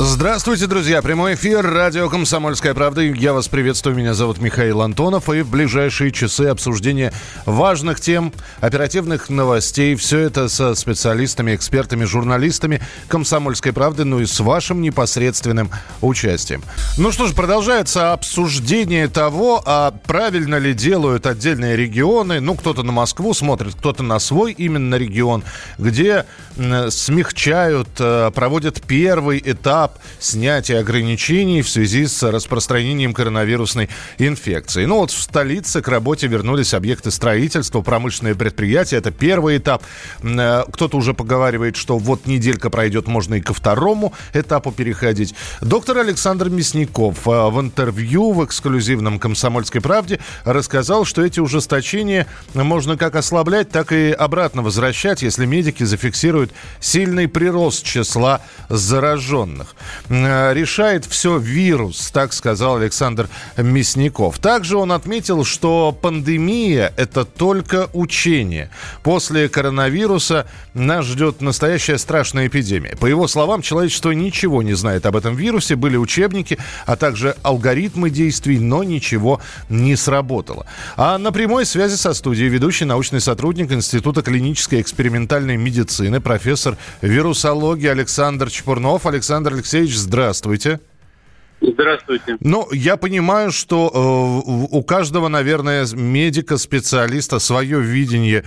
Здравствуйте, друзья. Прямой эфир. Радио «Комсомольская правда». Я вас приветствую. Меня зовут Михаил Антонов. И в ближайшие часы обсуждения важных тем, оперативных новостей. Все это со специалистами, экспертами, журналистами «Комсомольской правды», ну и с вашим непосредственным участием. Ну что ж, продолжается обсуждение того, а правильно ли делают отдельные регионы. Ну, кто-то на Москву смотрит, кто-то на свой именно регион, где смягчают, э, проводят первый этап этап снятия ограничений в связи с распространением коронавирусной инфекции. Ну вот в столице к работе вернулись объекты строительства, промышленные предприятия. Это первый этап. Э, кто-то уже поговаривает, что вот неделька пройдет, можно и ко второму этапу переходить. Доктор Александр Мясников э, в интервью в эксклюзивном «Комсомольской правде» рассказал, что эти ужесточения можно как ослаблять, так и обратно возвращать, если медики зафиксируют сильный прирост числа зараженных. Э, решает все вирус, так сказал Александр Мясников. Также он отметил, что пандемия – это только учение. После коронавируса нас ждет настоящая страшная эпидемия. По его словам, человечество ничего не знает об этом вирусе, были учебники, а также алгоритмы действий, но ничего не сработало. А на прямой связи со студией ведущий научный сотрудник Института клинической экспериментальной медицины, профессор вирусологии Александр Чепурнов. Александр Алексеевич, здравствуйте. Здравствуйте. Ну, я понимаю, что э, у каждого, наверное, медика, специалиста свое видение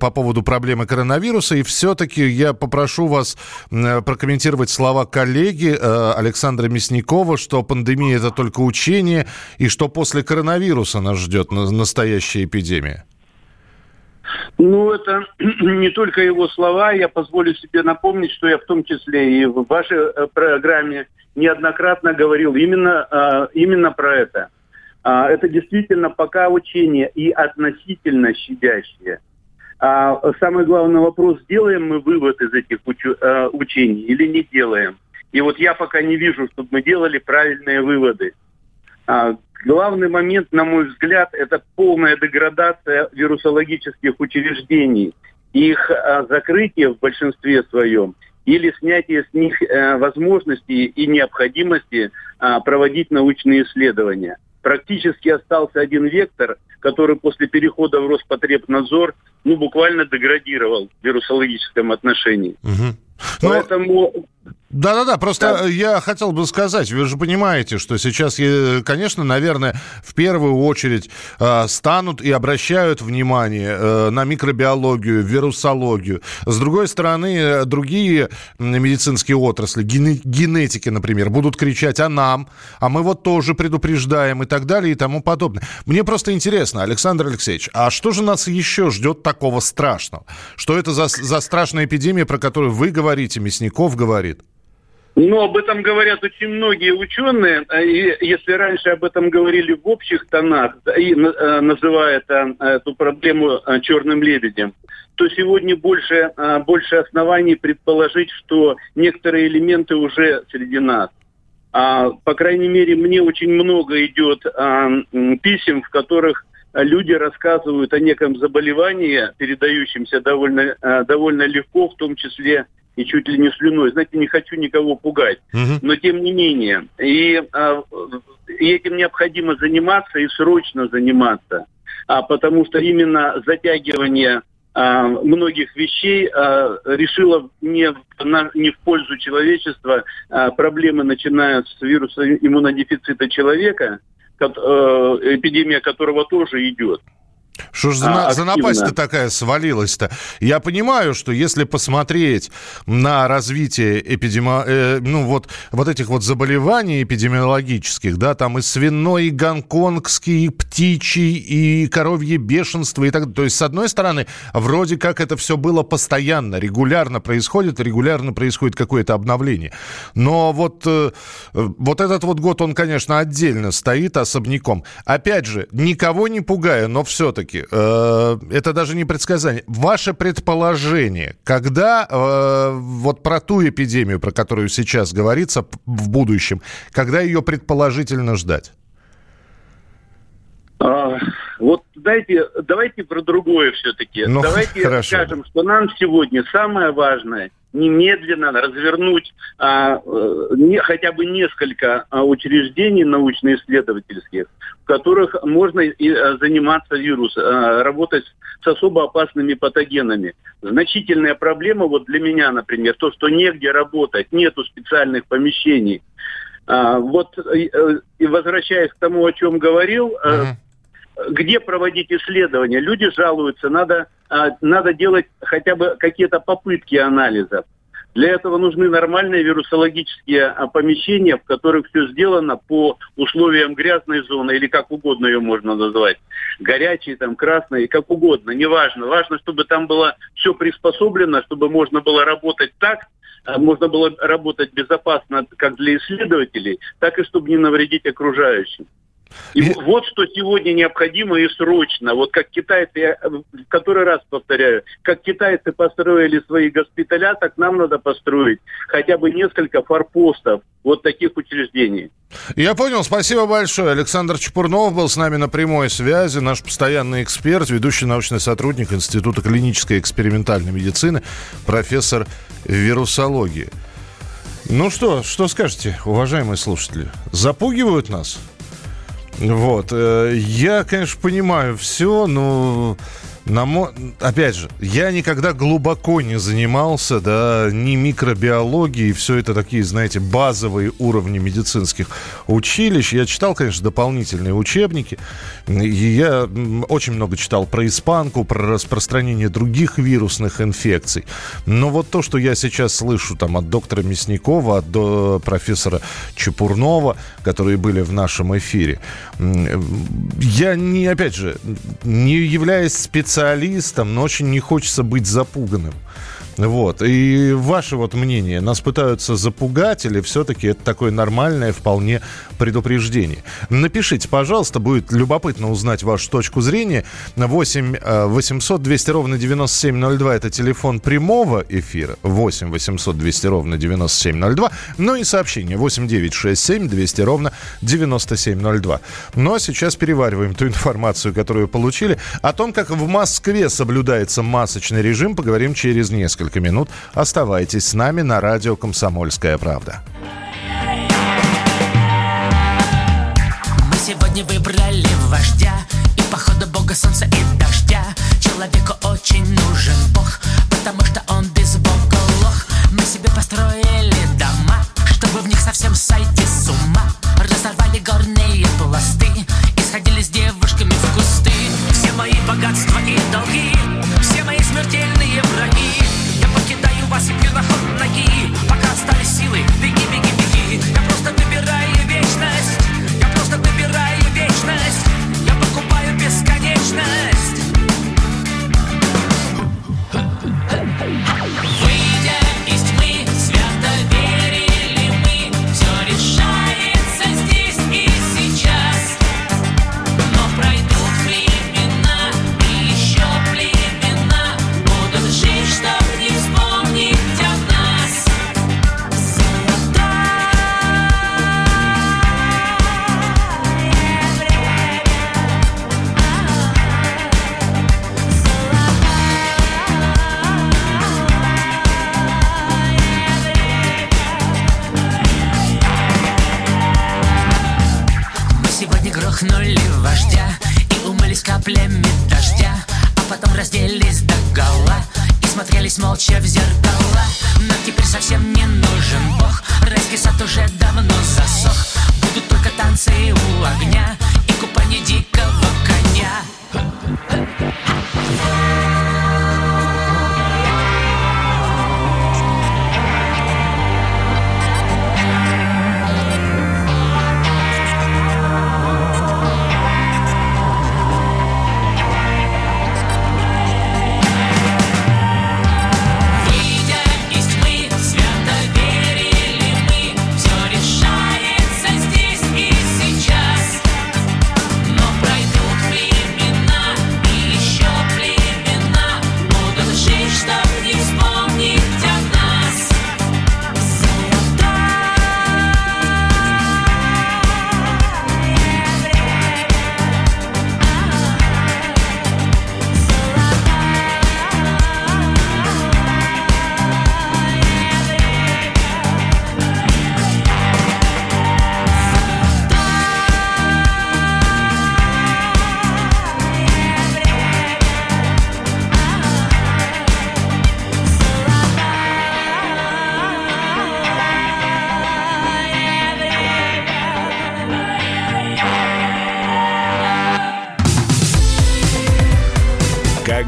по поводу проблемы коронавируса. И все-таки я попрошу вас прокомментировать слова коллеги э, Александра Мясникова, что пандемия это только учение, и что после коронавируса нас ждет настоящая эпидемия. Ну, это не только его слова. Я позволю себе напомнить, что я в том числе и в вашей э, программе неоднократно говорил именно, э, именно про это. А, это действительно пока учение и относительно щадящее. А самый главный вопрос, делаем мы вывод из этих э, учений или не делаем. И вот я пока не вижу, чтобы мы делали правильные выводы. А, главный момент, на мой взгляд, это полная деградация вирусологических учреждений, их а, закрытие в большинстве своем или снятие с них э, возможности и необходимости а, проводить научные исследования. Практически остался один вектор, который после перехода в Роспотребнадзор ну, буквально деградировал в вирусологическом отношении. Угу. Поэтому да-да-да, просто да. я хотел бы сказать, вы же понимаете, что сейчас, конечно, наверное, в первую очередь э, станут и обращают внимание э, на микробиологию, вирусологию. С другой стороны, другие медицинские отрасли, генетики, например, будут кричать о нам, а мы вот тоже предупреждаем и так далее и тому подобное. Мне просто интересно, Александр Алексеевич, а что же нас еще ждет такого страшного? Что это за, за страшная эпидемия, про которую вы говорите, Мясников говорит? Ну, об этом говорят очень многие ученые. А, и если раньше об этом говорили в общих тонах, и э, называя это, эту проблему э, черным лебедем, то сегодня больше, э, больше оснований предположить, что некоторые элементы уже среди нас. А, по крайней мере, мне очень много идет писем, в которых люди рассказывают о неком заболевании, передающемся довольно, довольно легко, в том числе и чуть ли не слюной. Знаете, не хочу никого пугать, угу. но тем не менее. И, а, и этим необходимо заниматься и срочно заниматься, а, потому что именно затягивание а, многих вещей а, решило не, на, не в пользу человечества. А, проблемы начиная с вируса иммунодефицита человека, а, эпидемия которого тоже идет. Что ж за, а, за напасть-то такая свалилась-то? Я понимаю, что если посмотреть на развитие эпидеми... э, ну, вот, вот этих вот заболеваний эпидемиологических, да, там и свиной, и гонконгский, и птичий, и коровье бешенство, и так То есть, с одной стороны, вроде как это все было постоянно, регулярно происходит, регулярно происходит какое-то обновление. Но вот, э, вот этот вот год, он, конечно, отдельно стоит особняком. Опять же, никого не пугая, но все-таки все-таки, э, это даже не предсказание, ваше предположение, когда э, вот про ту эпидемию, про которую сейчас говорится в будущем, когда ее предположительно ждать? А, вот знаете, давайте про другое все-таки. Ну, давайте хорошо. скажем, что нам сегодня самое важное немедленно развернуть а, э, не, хотя бы несколько а, учреждений научно-исследовательских, в которых можно и, а, заниматься вирусом, а, работать с особо опасными патогенами. Значительная проблема вот для меня, например, то, что негде работать, нету специальных помещений. А, вот и, э, возвращаясь к тому, о чем говорил, uh-huh где проводить исследования. Люди жалуются, надо, а, надо делать хотя бы какие-то попытки анализа. Для этого нужны нормальные вирусологические а, помещения, в которых все сделано по условиям грязной зоны, или как угодно ее можно назвать. Горячей, там, красной, как угодно, неважно. Важно, чтобы там было все приспособлено, чтобы можно было работать так, а, можно было работать безопасно как для исследователей, так и чтобы не навредить окружающим. И, и вот что сегодня необходимо и срочно. Вот как китайцы, я в который раз повторяю, как китайцы построили свои госпиталя, так нам надо построить хотя бы несколько форпостов вот таких учреждений. Я понял, спасибо большое. Александр Чепурнов был с нами на прямой связи, наш постоянный эксперт, ведущий научный сотрудник Института клинической экспериментальной медицины, профессор вирусологии. Ну что, что скажете, уважаемые слушатели? Запугивают нас? Вот. Э, я, конечно, понимаю все, но на мо... Опять же, я никогда глубоко не занимался, да, ни микробиологией, все это такие, знаете, базовые уровни медицинских училищ. Я читал, конечно, дополнительные учебники. И я очень много читал про испанку, про распространение других вирусных инфекций. Но вот то, что я сейчас слышу там от доктора Мясникова, от до профессора Чепурнова, которые были в нашем эфире, я не, опять же, не являясь специалистом специалистом, но очень не хочется быть запуганным. Вот. И ваше вот мнение, нас пытаются запугать или все-таки это такое нормальное вполне предупреждение? Напишите, пожалуйста, будет любопытно узнать вашу точку зрения. 8 800 200 ровно 9702 это телефон прямого эфира. 8 800 200 ровно 9702. Ну и сообщение 8 9 6 7 200 ровно 9702. Ну а сейчас перевариваем ту информацию, которую получили. О том, как в Москве соблюдается масочный режим, поговорим через несколько несколько минут. Оставайтесь с нами на радио «Комсомольская правда». Мы сегодня выбрали вождя И походу бога солнца и дождя Человеку очень нужен бог Потому что он без бога лох Мы себе построили дома Чтобы в них совсем сойти с ума Разорвали горные пласты И сходили с девушками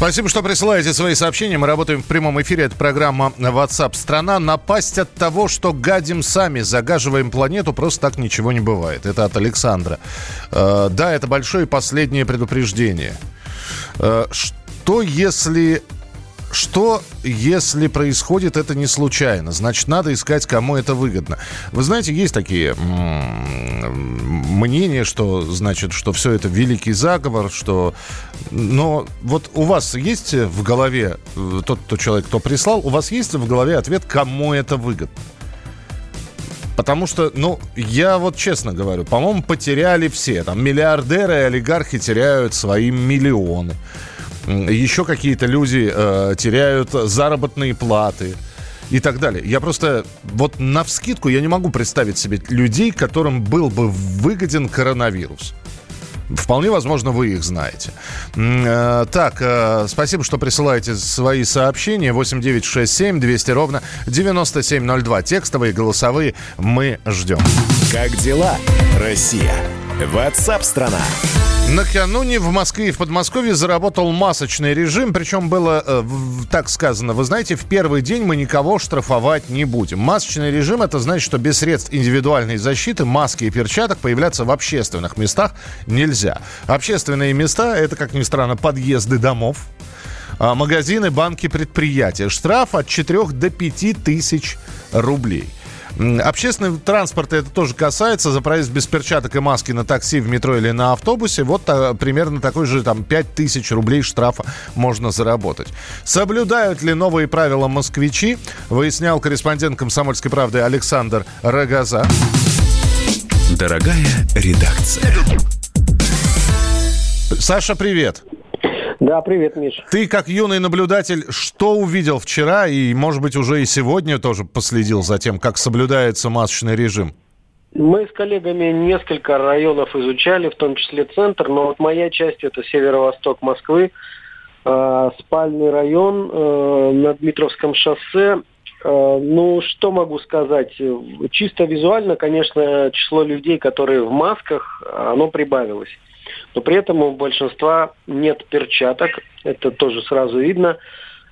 Спасибо, что присылаете свои сообщения. Мы работаем в прямом эфире. Это программа WhatsApp страна. Напасть от того, что гадим сами, загаживаем планету, просто так ничего не бывает. Это от Александра. Э, да, это большое последнее предупреждение. Э, что если что, если происходит это не случайно? Значит, надо искать, кому это выгодно. Вы знаете, есть такие мнения, что, значит, что все это великий заговор, что... Но вот у вас есть в голове, э, тот, тот человек, кто прислал, у вас есть в голове ответ, кому это выгодно? Потому что, ну, я вот честно говорю, по-моему, потеряли все. Там миллиардеры и олигархи теряют свои миллионы еще какие-то люди э, теряют заработные платы и так далее. Я просто вот на вскидку я не могу представить себе людей, которым был бы выгоден коронавирус. Вполне возможно, вы их знаете. Э, так, э, спасибо, что присылаете свои сообщения. 8967 200 ровно 9702. Текстовые, голосовые мы ждем. Как дела, Россия? Ватсап-страна! Накануне в Москве и в Подмосковье заработал масочный режим, причем было э, так сказано, вы знаете, в первый день мы никого штрафовать не будем. Масочный режим это значит, что без средств индивидуальной защиты, маски и перчаток появляться в общественных местах нельзя. Общественные места это, как ни странно, подъезды домов, а магазины, банки, предприятия. Штраф от 4 до 5 тысяч рублей. Общественный транспорт это тоже касается. За проезд без перчаток и маски на такси, в метро или на автобусе, вот а, примерно такой же там 5000 рублей штрафа можно заработать. Соблюдают ли новые правила москвичи, выяснял корреспондент «Комсомольской правды» Александр Рогоза. Дорогая редакция. Саша, привет. Да, привет, Миш. Ты, как юный наблюдатель, что увидел вчера и, может быть, уже и сегодня тоже последил за тем, как соблюдается масочный режим? Мы с коллегами несколько районов изучали, в том числе центр, но вот моя часть это северо-восток Москвы, э, спальный район э, на Дмитровском шоссе. Э, ну, что могу сказать? Чисто визуально, конечно, число людей, которые в масках, оно прибавилось но при этом у большинства нет перчаток, это тоже сразу видно.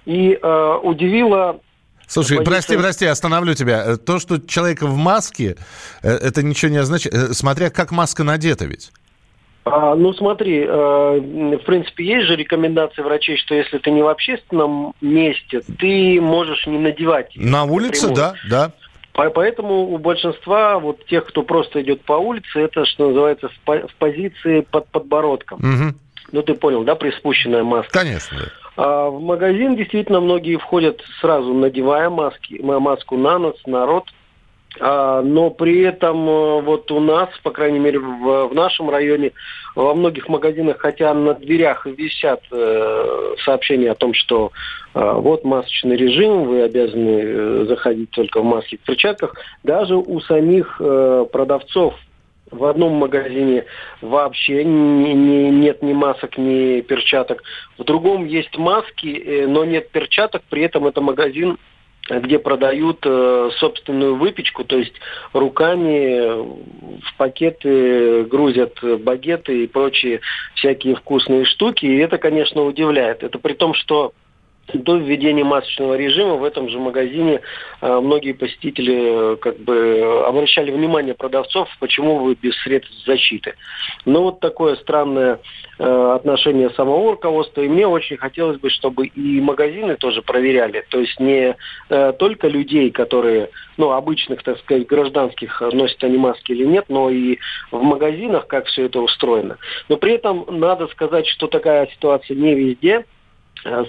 И э, удивило Слушай, позиция... прости, прости, остановлю тебя. Э, то, что человек в маске, э, это ничего не означает. Э, смотря как маска надета ведь. А, ну смотри, э, в принципе, есть же рекомендации врачей, что если ты не в общественном месте, ты можешь не надевать. На улице, да, да. Поэтому у большинства вот тех, кто просто идет по улице, это, что называется, в позиции под подбородком. Угу. Ну, ты понял, да, приспущенная маска? Конечно. А в магазин действительно многие входят сразу, надевая маски, маску на нос, на рот. А, но при этом э, вот у нас, по крайней мере в, в нашем районе, во многих магазинах, хотя на дверях висят э, сообщения о том, что э, вот масочный режим, вы обязаны э, заходить только в маске и в перчатках, даже у самих э, продавцов в одном магазине вообще не, не, нет ни масок, ни перчаток. В другом есть маски, э, но нет перчаток, при этом это магазин где продают э, собственную выпечку, то есть руками в пакеты грузят багеты и прочие всякие вкусные штуки. И это, конечно, удивляет. Это при том, что до введения масочного режима в этом же магазине э, многие посетители э, как бы обращали внимание продавцов, почему вы без средств защиты. Но вот такое странное э, отношение самого руководства, и мне очень хотелось бы, чтобы и магазины тоже проверяли, то есть не только людей, которые, ну, обычных, так сказать, гражданских, носят они маски или нет, но и в магазинах, как все это устроено. Но при этом надо сказать, что такая ситуация не везде –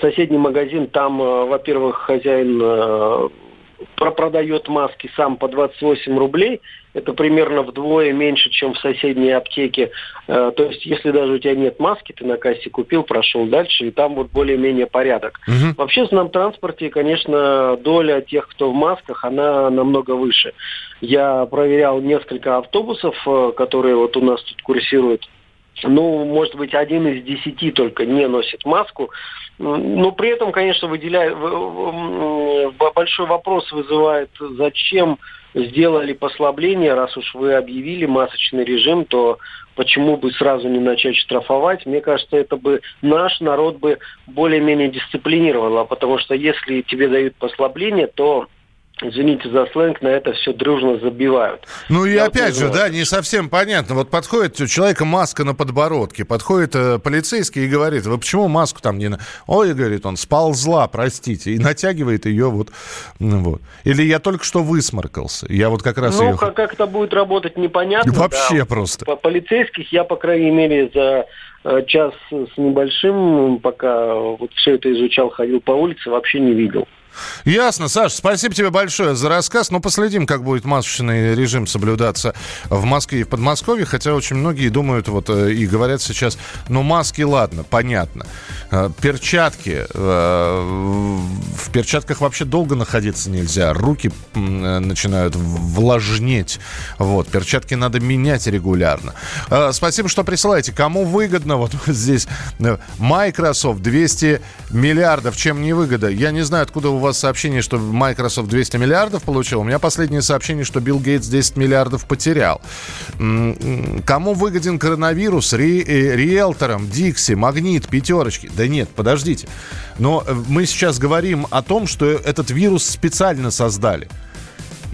соседний магазин, там, э, во-первых, хозяин э, продает маски сам по 28 рублей. Это примерно вдвое меньше, чем в соседней аптеке. Э, то есть, если даже у тебя нет маски, ты на кассе купил, прошел дальше, и там вот более-менее порядок. Угу. В общественном транспорте, конечно, доля тех, кто в масках, она намного выше. Я проверял несколько автобусов, э, которые вот у нас тут курсируют. Ну, может быть, один из десяти только не носит маску. Но при этом, конечно, выделяет, большой вопрос вызывает, зачем сделали послабление, раз уж вы объявили масочный режим, то почему бы сразу не начать штрафовать? Мне кажется, это бы наш народ бы более-менее дисциплинировало, потому что если тебе дают послабление, то извините за сленг, на это все дружно забивают. Ну и Я опять же, да, не совсем понятно. Вот подходит у человека маска на подбородке, подходит э, полицейский и говорит, вы почему маску там не... На... Ой, говорит он, сползла, простите, и натягивает ее вот, вот. Или я только что высморкался, я вот как раз Ну, ее... как, как это будет работать, непонятно. Вообще да. просто. По полицейских я, по крайней мере, за э, час с небольшим, пока вот все это изучал, ходил по улице, вообще не видел. Ясно, Саш, спасибо тебе большое за рассказ. Ну, последим, как будет масочный режим соблюдаться в Москве и в Подмосковье, хотя очень многие думают вот э, и говорят сейчас, ну, маски, ладно, понятно. Э, перчатки, э, в перчатках вообще долго находиться нельзя, руки начинают влажнеть, вот, перчатки надо менять регулярно. Спасибо, что присылаете. Кому выгодно, вот здесь Microsoft 200 миллиардов, чем не выгода? Я не знаю, откуда у вас сообщение, что Microsoft 200 миллиардов получил. У меня последнее сообщение, что Билл Гейтс 10 миллиардов потерял. Кому выгоден коронавирус? Ри, э, риэлторам, Дикси, Магнит, Пятерочки? Да нет, подождите. Но э, мы сейчас говорим о том, что этот вирус специально создали.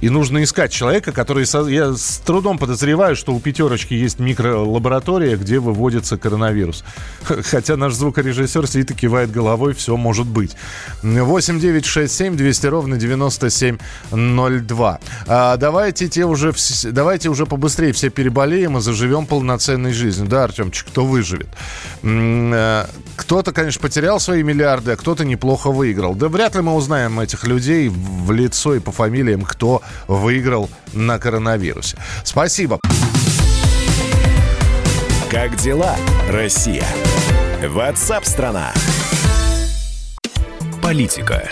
И нужно искать человека, который... Я с трудом подозреваю, что у пятерочки есть микролаборатория, где выводится коронавирус. Хотя наш звукорежиссер сидит и кивает головой, все может быть. 8 9 6 7 200 ровно 9702. А, давайте, те уже, давайте уже побыстрее все переболеем и заживем полноценной жизнью. Да, Артемчик, кто выживет? Кто-то, конечно, потерял свои миллиарды, а кто-то неплохо выиграл. Да вряд ли мы узнаем этих людей в лицо и по фамилиям, кто выиграл на коронавирусе. Спасибо. Как дела, Россия? Ватсап-страна! Политика.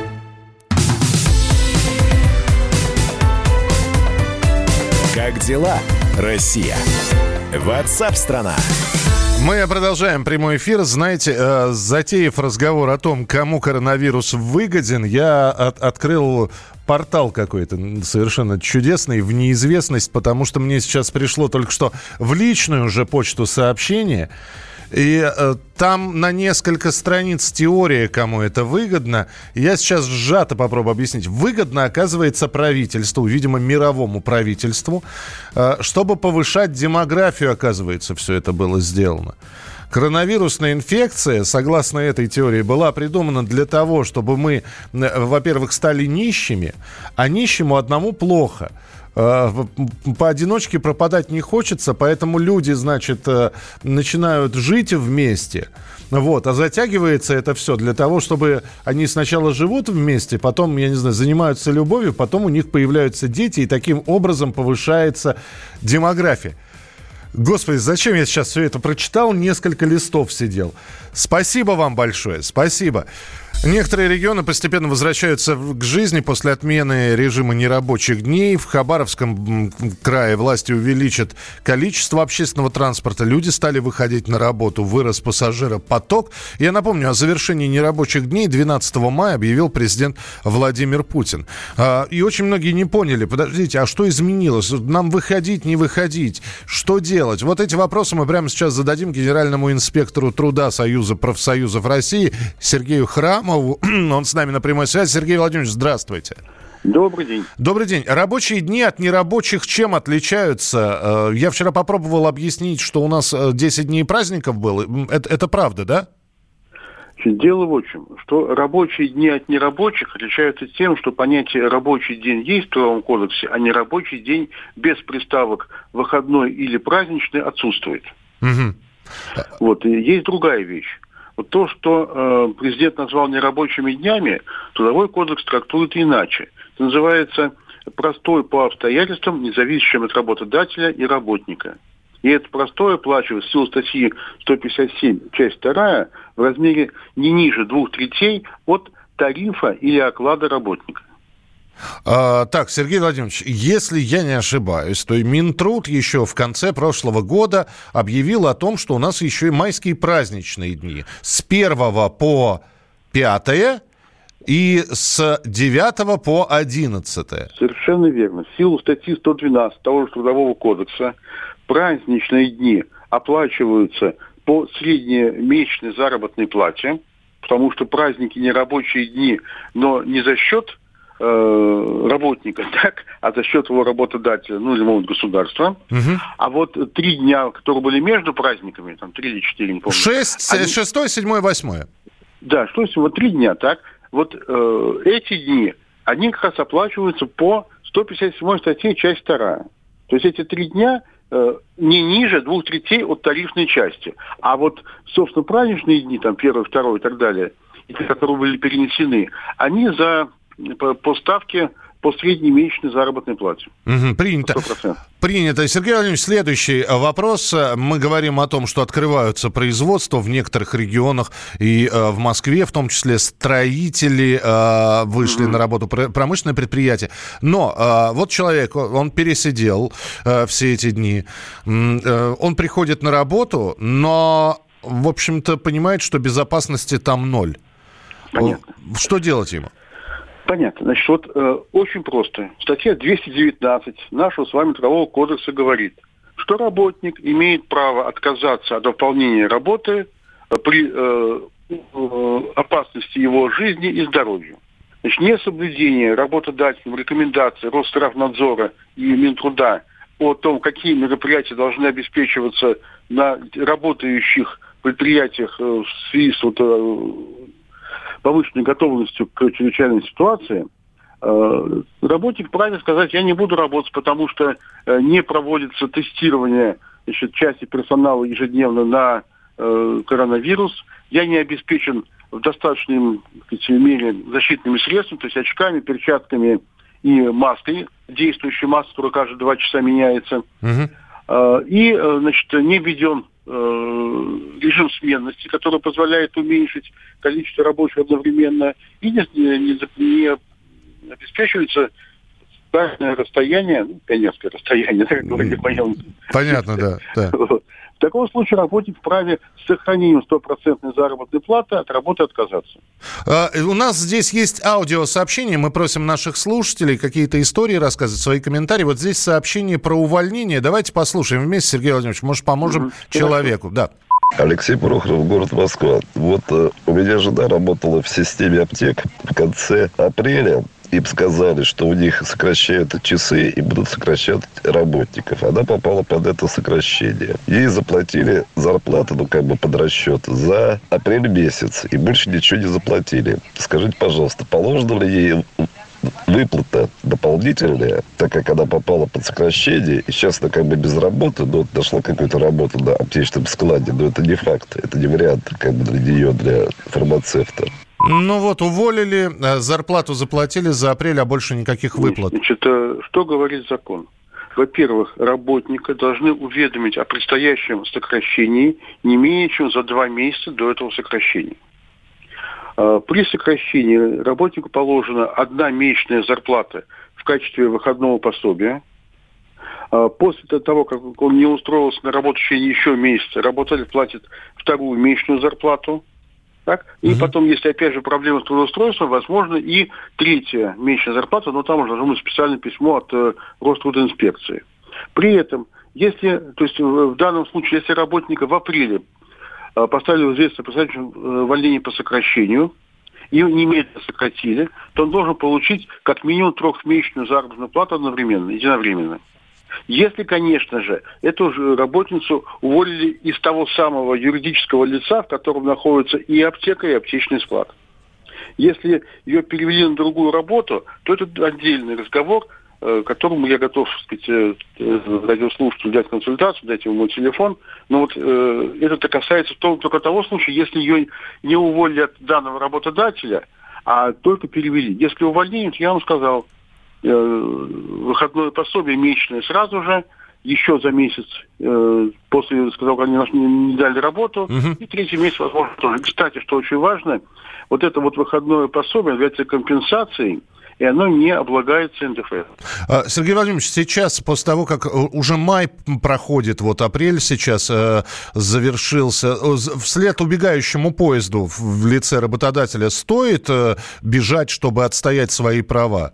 Как дела, Россия? Ватсап-страна! Мы продолжаем прямой эфир. Знаете, э, разговор о том, кому коронавирус выгоден, я от, открыл портал какой-то совершенно чудесный в неизвестность, потому что мне сейчас пришло только что в личную уже почту сообщение. И э, там на несколько страниц теория, кому это выгодно. Я сейчас сжато попробую объяснить. Выгодно оказывается правительству, видимо, мировому правительству, э, чтобы повышать демографию, оказывается, все это было сделано. Коронавирусная инфекция, согласно этой теории, была придумана для того, чтобы мы, э, во-первых, стали нищими, а нищему одному плохо – поодиночке пропадать не хочется, поэтому люди, значит, э, начинают жить вместе. Вот, а затягивается это все для того, чтобы они сначала живут вместе, потом, я не знаю, занимаются любовью, потом у них появляются дети, и таким образом повышается демография. Господи, зачем я сейчас все это прочитал? Несколько листов сидел. Спасибо вам большое, спасибо. Некоторые регионы постепенно возвращаются к жизни после отмены режима нерабочих дней. В Хабаровском крае власти увеличат количество общественного транспорта. Люди стали выходить на работу, вырос пассажиропоток. Я напомню, о завершении нерабочих дней 12 мая объявил президент Владимир Путин. А, и очень многие не поняли, подождите, а что изменилось? Нам выходить, не выходить? Что делать? Вот эти вопросы мы прямо сейчас зададим генеральному инспектору труда Союза профсоюзов России Сергею Храмову. Он с нами на прямой связи. Сергей Владимирович, здравствуйте. Добрый день. Добрый день. Рабочие дни от нерабочих чем отличаются? Э, я вчера попробовал объяснить, что у нас 10 дней праздников было. Это, это правда, да? Дело в чем, что рабочие дни от нерабочих отличаются тем, что понятие рабочий день есть в Трудовом кодексе, а нерабочий день без приставок выходной или праздничный отсутствует. Угу. Вот, и есть другая вещь. То, что э, президент назвал нерабочими днями, Трудовой кодекс трактует иначе. Это называется простой по обстоятельствам, независящим от работодателя и работника. И это простое оплачивается в силу статьи 157, часть 2, в размере не ниже двух третей от тарифа или оклада работника. А, так, Сергей Владимирович, если я не ошибаюсь, то и Минтруд еще в конце прошлого года объявил о том, что у нас еще и майские праздничные дни. С 1 по 5 и с 9 по 11. Совершенно верно. В силу статьи 112 того же Трудового кодекса праздничные дни оплачиваются по среднемесячной заработной плате, потому что праздники не рабочие дни, но не за счет э, работника, так, а за счет его работодателя, ну или, может, государства. Угу. А вот три дня, которые были между праздниками, там три или четыре, не помню. Шесть, они... шестое, седьмое, восьмое. Да, что вот три дня, так. Вот э, эти дни, они как раз оплачиваются по 157 статье, часть вторая. То есть эти три дня Э, не ниже двух третей от тарифной части. А вот, собственно, праздничные дни, там, первый, второй и так далее, которые были перенесены, они за по, по ставке по средней месячной заработной плате. Угу, принято. 100%. Принято. Сергей Владимирович, следующий вопрос. Мы говорим о том, что открываются производства в некоторых регионах и э, в Москве, в том числе строители э, вышли угу. на работу, промышленное предприятие. Но э, вот человек, он пересидел э, все эти дни, э, он приходит на работу, но, в общем-то, понимает, что безопасности там ноль. Понятно. Что делать ему? Понятно. Значит, вот э, очень просто. Статья 219 нашего с вами Трудового кодекса говорит, что работник имеет право отказаться от выполнения работы э, при э, э, опасности его жизни и здоровью. Значит, несоблюдение работодателям рекомендаций Росздравнадзора и Минтруда о том, какие мероприятия должны обеспечиваться на работающих предприятиях э, в связи с вот, повышенной готовностью к чрезвычайной ситуации, э, работник вправе сказать, я не буду работать, потому что э, не проводится тестирование значит, части персонала ежедневно на э, коронавирус, я не обеспечен в достаточной мере защитными средствами, то есть очками, перчатками и маской, действующей маской, которая каждые два часа меняется. Угу. И, значит, не введен режим сменности, который позволяет уменьшить количество рабочих одновременно, и не, не, не обеспечивается расстояние, ну, пионерское расстояние, как говорили. Понятно, да. да. В таком случае работник вправе с сохранением стопроцентной заработной платы от работы отказаться. А, у нас здесь есть аудиосообщение. Мы просим наших слушателей какие-то истории рассказывать, свои комментарии. Вот здесь сообщение про увольнение. Давайте послушаем вместе, Сергей Владимирович. Может, поможем mm-hmm. человеку. Да. Алексей Прохоров, город Москва. Вот э, у меня жена работала в системе аптек в конце апреля им сказали, что у них сокращают часы и будут сокращать работников. Она попала под это сокращение. Ей заплатили зарплату, ну, как бы под расчет, за апрель месяц. И больше ничего не заплатили. Скажите, пожалуйста, положено ли ей выплата дополнительная, так как она попала под сокращение, и сейчас она как бы без работы, но нашла какую-то работу на аптечном складе, но это не факт, это не вариант как бы для нее, для фармацевта. Ну вот, уволили, э, зарплату заплатили за апрель, а больше никаких выплат. Значит, э, что говорит закон? Во-первых, работника должны уведомить о предстоящем сокращении не менее чем за два месяца до этого сокращения. А, при сокращении работнику положена одна месячная зарплата в качестве выходного пособия. После того, как он не устроился на работу в течение еще месяца, работодатель платит вторую месячную зарплату – так? И угу. потом, если опять же проблемы с трудоустройством, возможно и третья месячная зарплата, но там уже должно быть специальное письмо от э, Рострудоинспекции. При этом, если, то есть в данном случае, если работника в апреле э, поставили в известность о э, увольнении по сокращению, и немедленно сократили, то он должен получить как минимум трехмесячную заработную плату одновременно, единовременно. Если, конечно же, эту же работницу уволили из того самого юридического лица, в котором находится и аптека, и аптечный склад. Если ее перевели на другую работу, то это отдельный разговор, э, которому я готов, так сказать, э, э, радиослушателю дать консультацию, дать ему мой телефон. Но вот э, это касается только того случая, если ее не уволили от данного работодателя, а только перевели. Если увольняют, я вам сказал, э, выходное пособие месячное сразу же, еще за месяц э, после, сказал, они не, не дали работу, uh-huh. и третий месяц, возможно, тоже. Кстати, что очень важно, вот это вот выходное пособие является компенсацией, и оно не облагается НДФЛ. А, Сергей Владимирович, сейчас, после того, как уже май проходит, вот апрель сейчас э, завершился, вслед убегающему поезду в лице работодателя стоит э, бежать, чтобы отстоять свои права?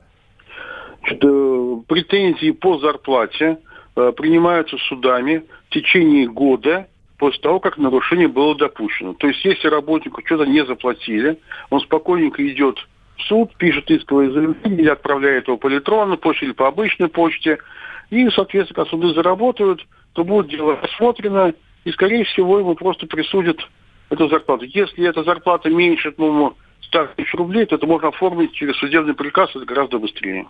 Что претензии по зарплате э, принимаются судами в течение года после того, как нарушение было допущено. То есть, если работнику что-то не заплатили, он спокойненько идет в суд, пишет исковое заявление или отправляет его по электронной почте или по обычной почте. И, соответственно, когда суды заработают, то будет дело рассмотрено, и, скорее всего, ему просто присудят эту зарплату. Если эта зарплата меньше, ну, 100 тысяч рублей, то это можно оформить через судебный приказ, это гораздо быстрее.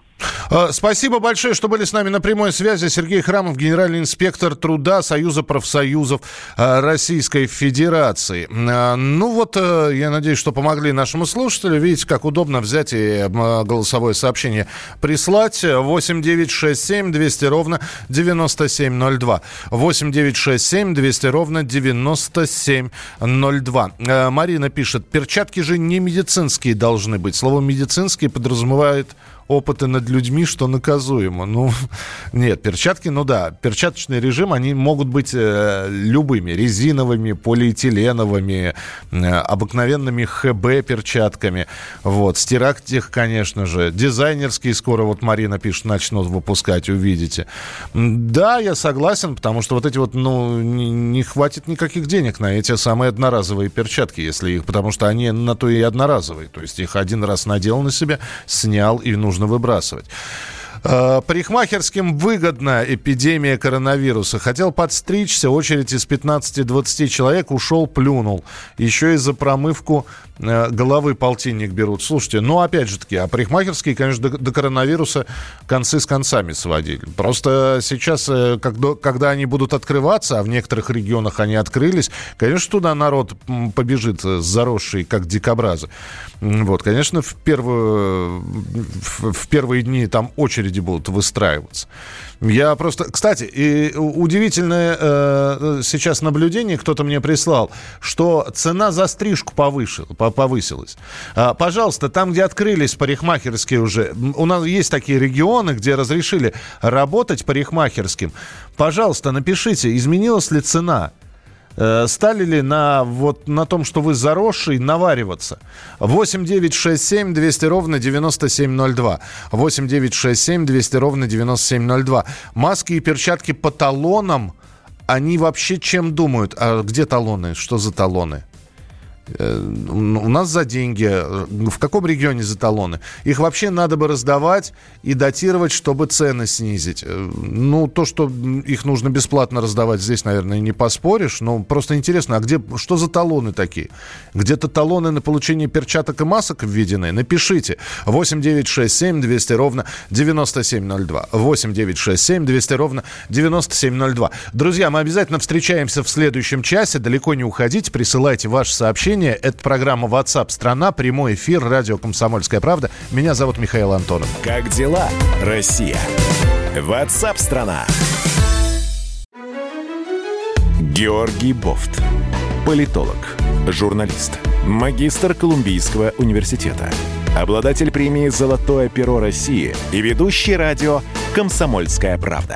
А, спасибо большое, что были с нами на прямой связи. Сергей Храмов, генеральный инспектор труда Союза профсоюзов а, Российской Федерации. А, ну вот, я надеюсь, что помогли нашему слушателю. Видите, как удобно взять и голосовое сообщение прислать. 8 9 6 7 200 ровно 9702. 8 9 6 7 200 ровно 9702. Марина пишет, перчатки же не медицинские медицинские должны быть. Слово медицинские подразумевает опыты над людьми, что наказуемо. Ну, нет, перчатки, ну да, перчаточный режим, они могут быть э, любыми, резиновыми, полиэтиленовыми, э, обыкновенными ХБ-перчатками. Вот, стирать их, конечно же. Дизайнерские скоро, вот Марина пишет, начнут выпускать, увидите. Да, я согласен, потому что вот эти вот, ну, не, не хватит никаких денег на эти самые одноразовые перчатки, если их, потому что они на то и одноразовые. То есть их один раз надел на себя, снял и нужно нужно выбрасывать. Э, парикмахерским выгодна эпидемия коронавируса. Хотел подстричься, очередь из 15-20 человек ушел, плюнул. Еще и за промывку головы полтинник берут. Слушайте, ну опять же таки, а парикмахерские, конечно, до, до коронавируса концы с концами сводили. Просто сейчас, э, когда, когда они будут открываться, а в некоторых регионах они открылись, конечно, туда народ побежит заросший, как дикобразы. Вот, конечно, в, первую, в, в первые дни там очереди будут выстраиваться. Я просто... Кстати, и удивительное э, сейчас наблюдение кто-то мне прислал, что цена за стрижку повысилась. А, пожалуйста, там, где открылись парикмахерские уже, у нас есть такие регионы, где разрешили работать парикмахерским. Пожалуйста, напишите, изменилась ли цена. Э, стали ли на, вот, на том, что вы заросший, навариваться? 8 9 6 7 200 ровно 9702. 8 9 6 7 200 ровно 9702. Маски и перчатки по талонам, они вообще чем думают? А где талоны? Что за талоны? Э, у нас за деньги. Э, в каком регионе за талоны? Их вообще надо бы раздавать и датировать, чтобы цены снизить. Э, ну, то, что их нужно бесплатно раздавать, здесь, наверное, не поспоришь. Но просто интересно, а где, что за талоны такие? Где-то талоны на получение перчаток и масок введены? Напишите. 8 9 6 7 200 ровно 9702. 8 9 6 7 200 ровно 9702. Друзья, мы обязательно встречаемся в следующем часе. Далеко не уходите. Присылайте ваши сообщения воскресенье. Это программа WhatsApp страна прямой эфир, радио «Комсомольская правда». Меня зовут Михаил Антонов. Как дела, Россия? WhatsApp страна Георгий Бофт. Политолог, журналист, магистр Колумбийского университета, обладатель премии «Золотое перо России» и ведущий радио «Комсомольская правда»